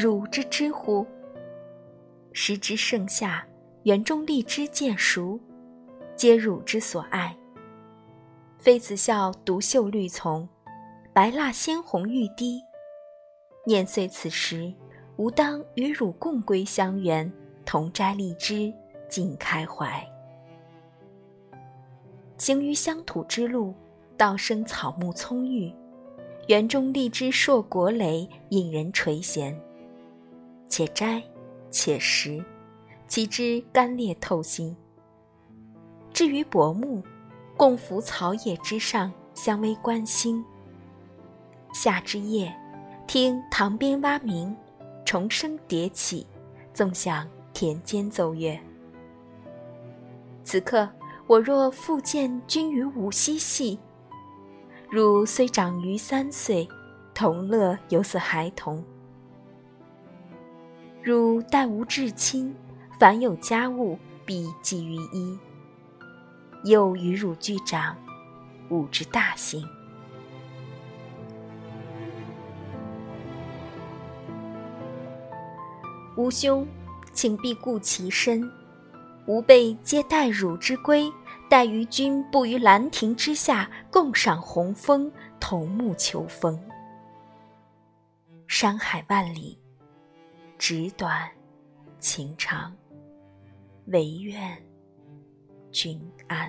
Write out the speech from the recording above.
汝之知乎？时值盛夏，园中荔枝渐熟，皆汝之所爱。妃子笑独秀绿丛，白蜡鲜红欲滴。念岁此时，吾当与汝共归香园，同摘荔枝，尽开怀。行于乡土之路，道生草木葱郁，园中荔枝硕果累，引人垂涎。且摘，且食，其枝干裂透心。至于薄暮，共伏草野之上，相偎观星。夏之夜，听塘边蛙鸣，虫声迭起，纵享田间奏乐。此刻，我若复见君于舞嬉戏，汝虽长于三岁，同乐犹似孩童。汝待吾至亲，凡有家务，必寄于一。又与汝俱长，吾之大幸。吾兄，请必顾其身。吾辈皆待汝之归，待与君步于兰亭之下，共赏红枫，同沐秋风。山海万里。纸短情长，唯愿君安。